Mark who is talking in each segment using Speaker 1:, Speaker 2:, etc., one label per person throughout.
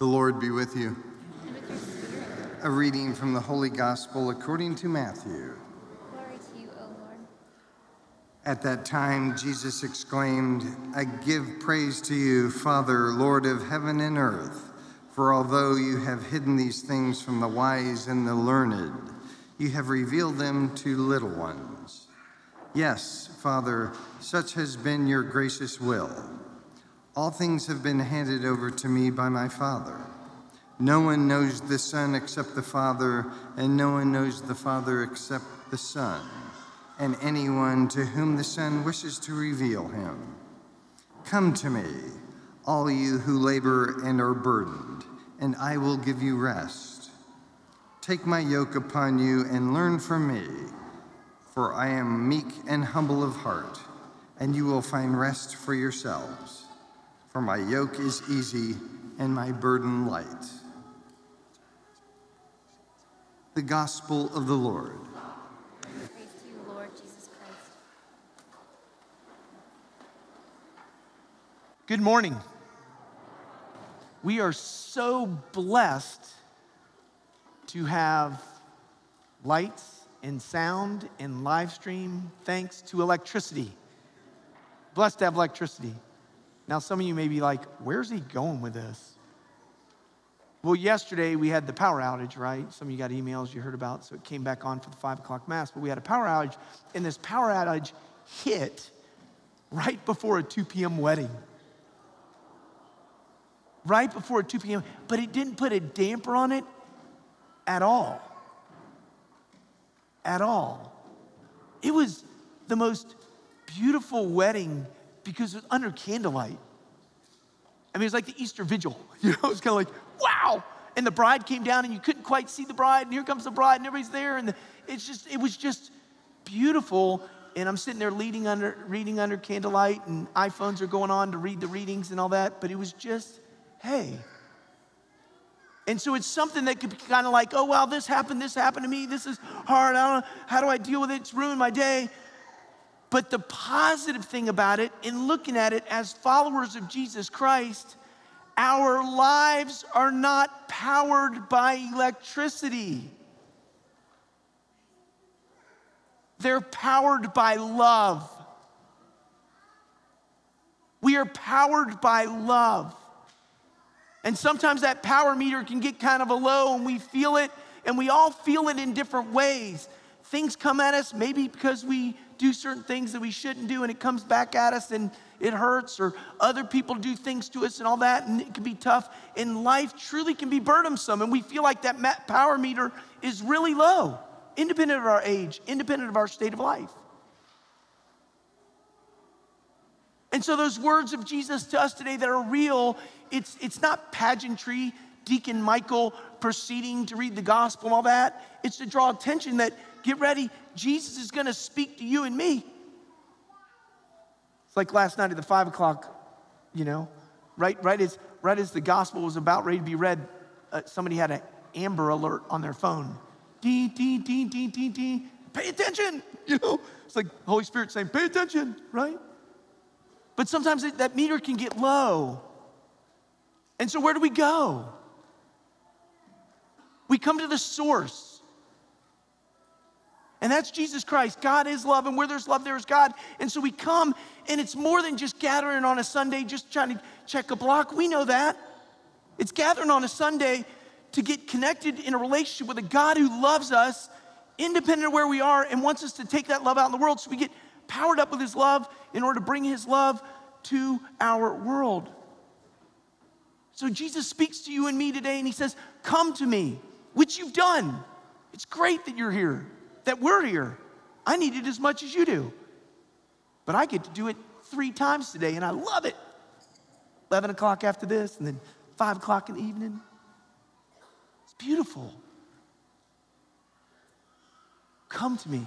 Speaker 1: The Lord be with you. A reading from the Holy Gospel according to Matthew.
Speaker 2: Glory to you, O Lord.
Speaker 1: At that time, Jesus exclaimed, I give praise to you, Father, Lord of heaven and earth, for although you have hidden these things from the wise and the learned, you have revealed them to little ones. Yes, Father, such has been your gracious will. All things have been handed over to me by my Father. No one knows the Son except the Father, and no one knows the Father except the Son, and anyone to whom the Son wishes to reveal him. Come to me, all you who labor and are burdened, and I will give you rest. Take my yoke upon you and learn from me, for I am meek and humble of heart, and you will find rest for yourselves. For my yoke is easy and my burden light. The Gospel of the Lord.
Speaker 2: You, Lord
Speaker 3: Good morning. We are so blessed to have lights and sound and live stream thanks to electricity. Blessed to have electricity. Now, some of you may be like, where's he going with this? Well, yesterday we had the power outage, right? Some of you got emails you heard about, so it came back on for the five o'clock mass. But we had a power outage, and this power outage hit right before a 2 p.m. wedding right before 2 p.m., but it didn't put a damper on it at all. At all. It was the most beautiful wedding because it was under candlelight. I mean, it was like the Easter vigil. You know, it was kind of like, wow. And the bride came down and you couldn't quite see the bride, and here comes the bride, and everybody's there. And it's just, it was just beautiful. And I'm sitting there reading under, reading under candlelight, and iPhones are going on to read the readings and all that. But it was just, hey. And so it's something that could be kind of like, oh, well, this happened, this happened to me, this is hard, I don't know, how do I deal with it? It's ruined my day. But the positive thing about it, in looking at it as followers of Jesus Christ, our lives are not powered by electricity. They're powered by love. We are powered by love. And sometimes that power meter can get kind of a low and we feel it, and we all feel it in different ways. Things come at us, maybe because we do certain things that we shouldn't do, and it comes back at us and it hurts, or other people do things to us and all that, and it can be tough. And life truly can be burdensome, and we feel like that power meter is really low, independent of our age, independent of our state of life. And so, those words of Jesus to us today that are real, it's, it's not pageantry, Deacon Michael proceeding to read the gospel and all that. It's to draw attention that, get ready, Jesus is gonna speak to you and me. It's like last night at the five o'clock, you know, right, right, as, right as the gospel was about ready to be read, uh, somebody had an Amber Alert on their phone. Ding, ding, ding, ding, ding, ding. Pay attention, you know. It's like Holy Spirit saying, pay attention, right? But sometimes it, that meter can get low. And so, where do we go? We come to the source. And that's Jesus Christ. God is love, and where there's love, there is God. And so we come, and it's more than just gathering on a Sunday, just trying to check a block. We know that. It's gathering on a Sunday to get connected in a relationship with a God who loves us, independent of where we are, and wants us to take that love out in the world. So we get powered up with His love in order to bring His love to our world. So Jesus speaks to you and me today, and He says, Come to me, which you've done. It's great that you're here, that we're here. I need it as much as you do. But I get to do it three times today, and I love it. 11 o'clock after this, and then 5 o'clock in the evening. It's beautiful. Come to me.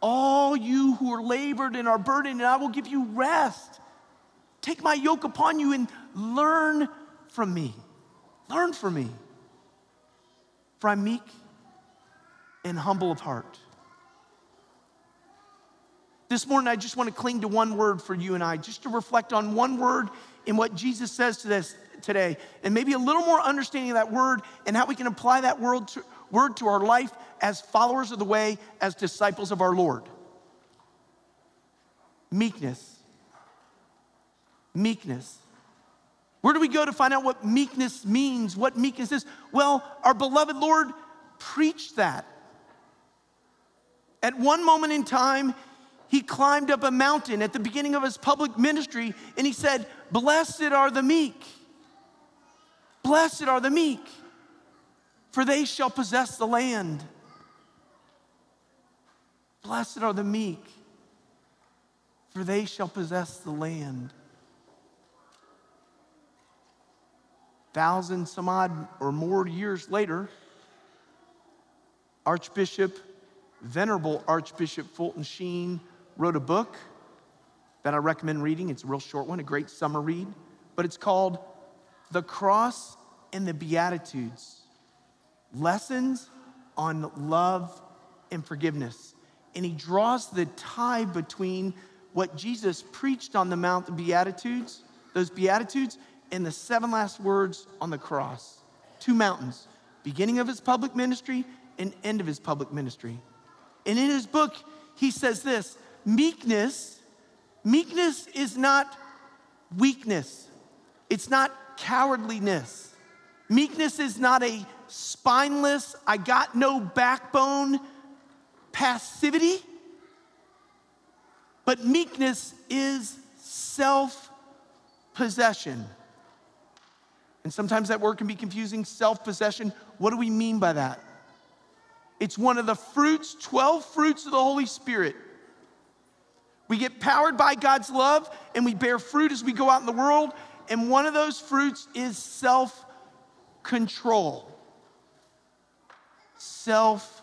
Speaker 3: All you who are labored and are burdened, and I will give you rest. Take my yoke upon you and learn from me. Learn from me. For I'm meek and humble of heart. This morning, I just want to cling to one word for you and I, just to reflect on one word in what Jesus says to, this, today, and maybe a little more understanding of that word and how we can apply that word to, word to our life as followers of the way, as disciples of our Lord. Meekness. Meekness. Where do we go to find out what meekness means, what meekness is? Well, our beloved Lord preached that. At one moment in time, he climbed up a mountain at the beginning of his public ministry and he said, Blessed are the meek. Blessed are the meek, for they shall possess the land. Blessed are the meek, for they shall possess the land. Thousand some odd or more years later, Archbishop, Venerable Archbishop Fulton Sheen wrote a book that I recommend reading. It's a real short one, a great summer read, but it's called The Cross and the Beatitudes Lessons on Love and Forgiveness. And he draws the tie between what Jesus preached on the Mount of Beatitudes, those Beatitudes, and the seven last words on the cross. Two mountains, beginning of his public ministry and end of his public ministry. And in his book, he says this meekness, meekness is not weakness, it's not cowardliness. Meekness is not a spineless, I got no backbone passivity, but meekness is self possession. And sometimes that word can be confusing self possession. What do we mean by that? It's one of the fruits, 12 fruits of the Holy Spirit. We get powered by God's love and we bear fruit as we go out in the world. And one of those fruits is self control. Self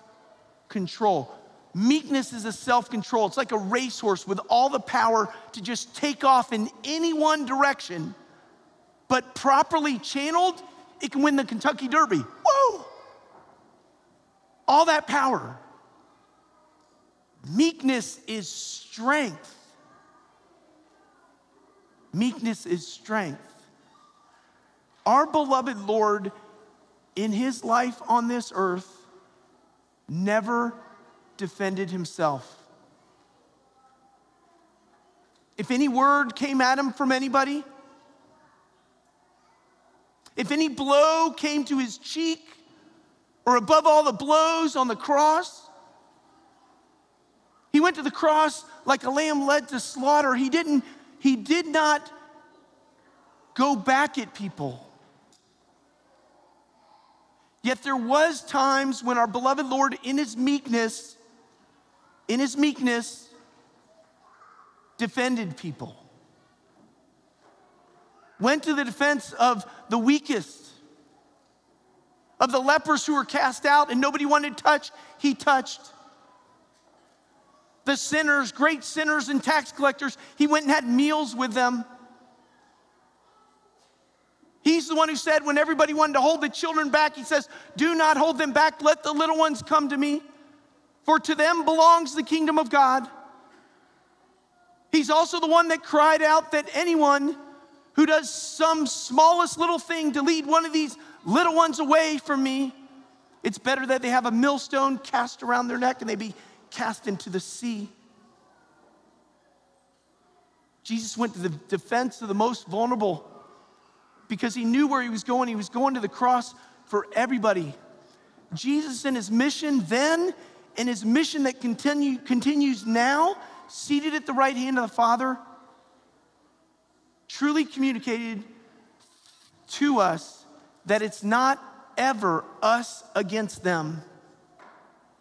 Speaker 3: control. Meekness is a self control. It's like a racehorse with all the power to just take off in any one direction, but properly channeled, it can win the Kentucky Derby. Whoa! all that power. Meekness is strength. Meekness is strength. Our beloved Lord, in his life on this earth, never defended himself. If any word came at him from anybody, if any blow came to his cheek, or above all the blows on the cross. He went to the cross like a lamb led to slaughter. He didn't, he did not go back at people. Yet there was times when our beloved Lord in his meekness, in his meekness, defended people. Went to the defense of the weakest of the lepers who were cast out and nobody wanted to touch, he touched. The sinners, great sinners and tax collectors, he went and had meals with them. He's the one who said, when everybody wanted to hold the children back, he says, Do not hold them back, let the little ones come to me, for to them belongs the kingdom of God. He's also the one that cried out that anyone who does some smallest little thing to lead one of these little ones away from me. It's better that they have a millstone cast around their neck and they be cast into the sea. Jesus went to the defense of the most vulnerable because he knew where he was going. He was going to the cross for everybody. Jesus and his mission then and his mission that continue, continues now, seated at the right hand of the Father, truly communicated to us that it's not ever us against them.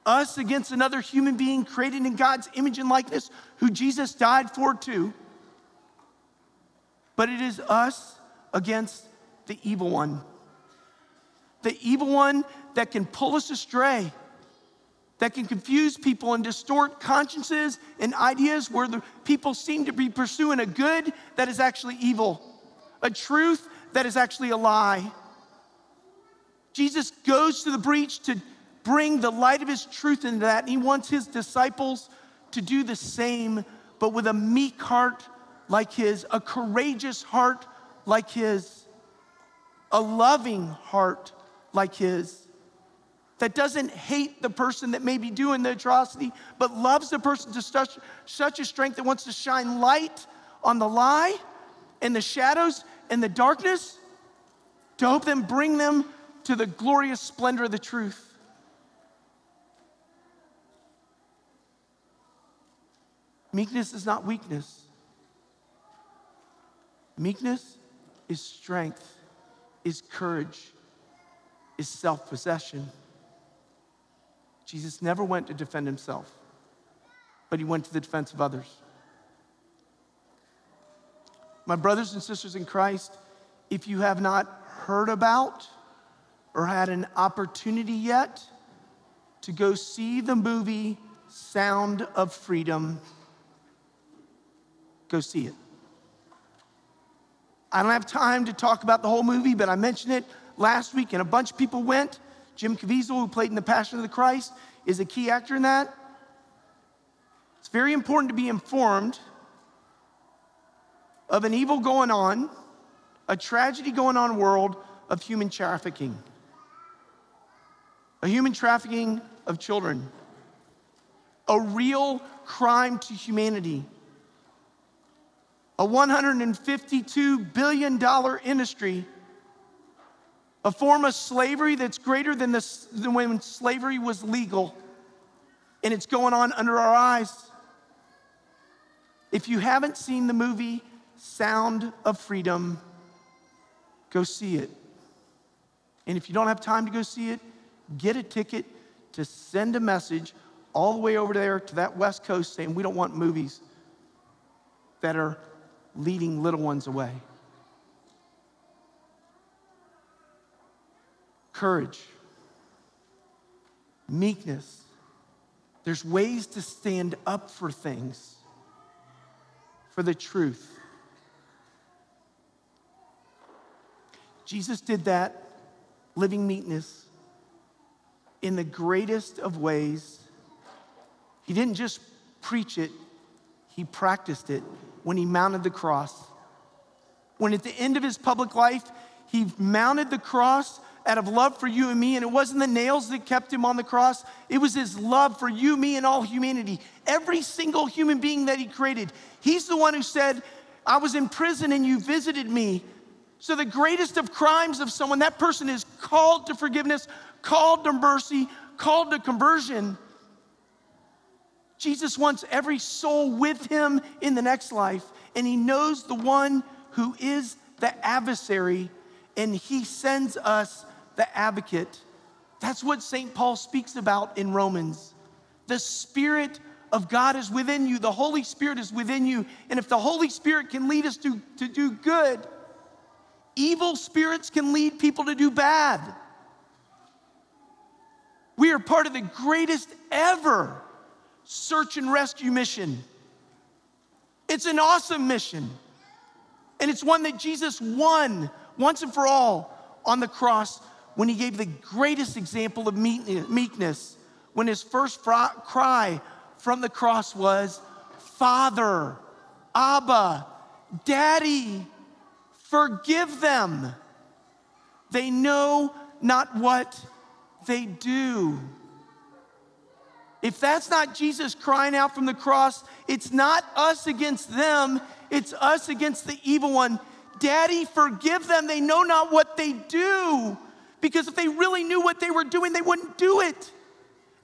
Speaker 3: Us against another human being created in God's image and likeness who Jesus died for too. But it is us against the evil one. The evil one that can pull us astray, that can confuse people and distort consciences and ideas where the people seem to be pursuing a good that is actually evil, a truth that is actually a lie. Jesus goes to the breach to bring the light of his truth into that. And he wants his disciples to do the same, but with a meek heart like his, a courageous heart like his. a loving heart like his that doesn't hate the person that may be doing the atrocity, but loves the person to such, such a strength that wants to shine light on the lie and the shadows and the darkness to help them bring them to the glorious splendor of the truth. Meekness is not weakness. Meekness is strength, is courage, is self possession. Jesus never went to defend himself, but he went to the defense of others. My brothers and sisters in Christ, if you have not heard about or had an opportunity yet to go see the movie Sound of Freedom, go see it. I don't have time to talk about the whole movie, but I mentioned it last week, and a bunch of people went. Jim Caviezel, who played in The Passion of the Christ, is a key actor in that. It's very important to be informed of an evil going on, a tragedy going on world of human trafficking, a human trafficking of children, a real crime to humanity. A $152 billion industry, a form of slavery that's greater than, than when slavery was legal, and it's going on under our eyes. If you haven't seen the movie Sound of Freedom, go see it. And if you don't have time to go see it, get a ticket to send a message all the way over there to that West Coast saying, We don't want movies that are leading little ones away. Courage, meekness. There's ways to stand up for things, for the truth. Jesus did that, living meekness, in the greatest of ways. He didn't just preach it, he practiced it when he mounted the cross. When at the end of his public life, he mounted the cross out of love for you and me, and it wasn't the nails that kept him on the cross, it was his love for you, me, and all humanity. Every single human being that he created. He's the one who said, I was in prison and you visited me. So, the greatest of crimes of someone, that person is called to forgiveness, called to mercy, called to conversion. Jesus wants every soul with him in the next life, and he knows the one who is the adversary, and he sends us the advocate. That's what St. Paul speaks about in Romans. The Spirit of God is within you, the Holy Spirit is within you, and if the Holy Spirit can lead us to, to do good, evil spirits can lead people to do bad. We are part of the greatest ever search and rescue mission. It's an awesome mission. And it's one that Jesus won once and for all on the cross when he gave the greatest example of meekness. When his first cry from the cross was, Father, Abba, Daddy, forgive them. They know not what they do. If that's not Jesus crying out from the cross, it's not us against them, it's us against the evil one. Daddy, forgive them. They know not what they do. Because if they really knew what they were doing, they wouldn't do it.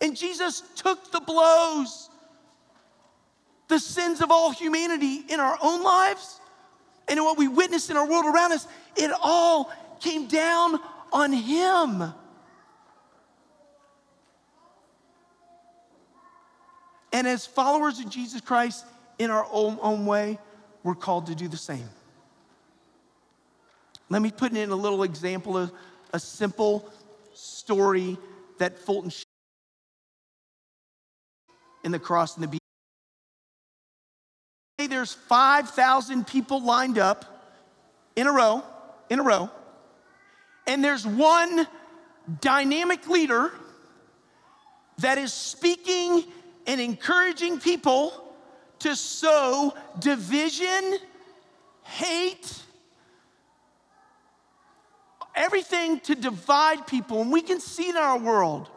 Speaker 3: And Jesus took the blows, the sins of all humanity in our own lives and in what we witnessed in our world around us. It all came down on Him. And as followers of Jesus Christ in our own, own way, we're called to do the same. Let me put in a little example of a simple story that Fulton in the cross and the beach. There's 5,000 people lined up in a row, in a row, and there's one dynamic leader that is speaking and encouraging people to sow division, hate, everything to divide people, and we can see in our world.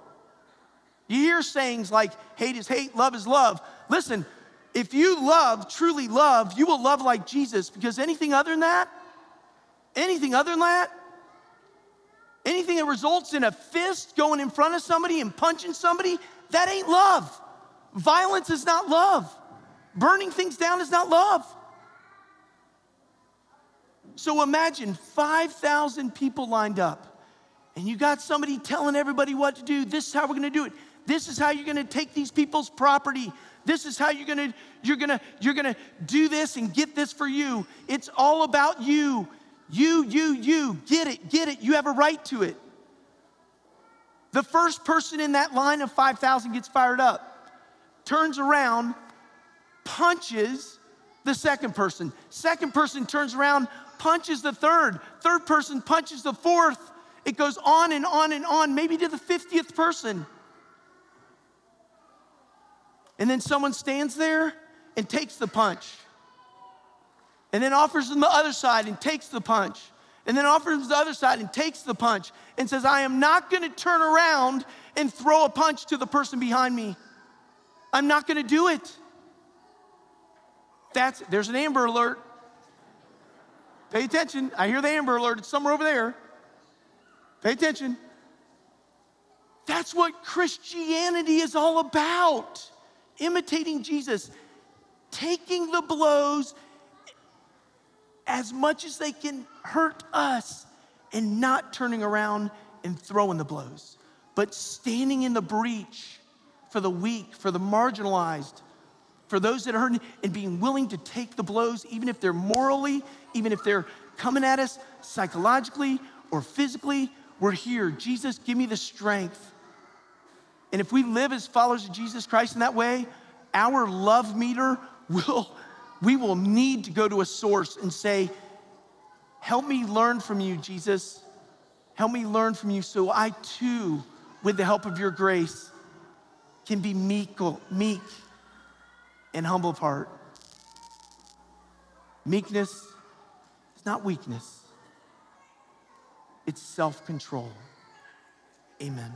Speaker 3: You hear sayings like, hate is hate, love is love. Listen, if you love, truly love, you will love like Jesus because anything other than that, anything other than that, anything that results in a fist going in front of somebody and punching somebody, that ain't love. Violence is not love. Burning things down is not love. So imagine 5,000 people lined up, and you got somebody telling everybody what to do. This is how we're gonna do it. This is how you're gonna take these people's property. This is how you're gonna, you're gonna, you're gonna do this and get this for you. It's all about you. You, you, you. Get it, get it. You have a right to it. The first person in that line of 5,000 gets fired up, turns around, punches the second person. Second person turns around, punches the third. Third person punches the fourth. It goes on and on and on, maybe to the 50th person. And then someone stands there and takes the punch. And then offers them the other side and takes the punch. And then offers them the other side and takes the punch and says, I am not gonna turn around and throw a punch to the person behind me. I'm not gonna do it. That's, there's an Amber Alert. Pay attention. I hear the Amber Alert. It's somewhere over there. Pay attention. That's what Christianity is all about imitating Jesus, taking the blows as much as they can hurt us and not turning around and throwing the blows, but standing in the breach for the weak, for the marginalized, for those that are hurting, and being willing to take the blows, even if they're morally, even if they're coming at us psychologically or physically. We're here. Jesus, give me the strength. And if we live as followers of Jesus Christ in that way, our love meter will, we will need to go to a source and say, Help me learn from you, Jesus. Help me learn from you so I too, with the help of your grace, can be meek, meek and humble of heart. Meekness is not weakness, it's self control. Amen.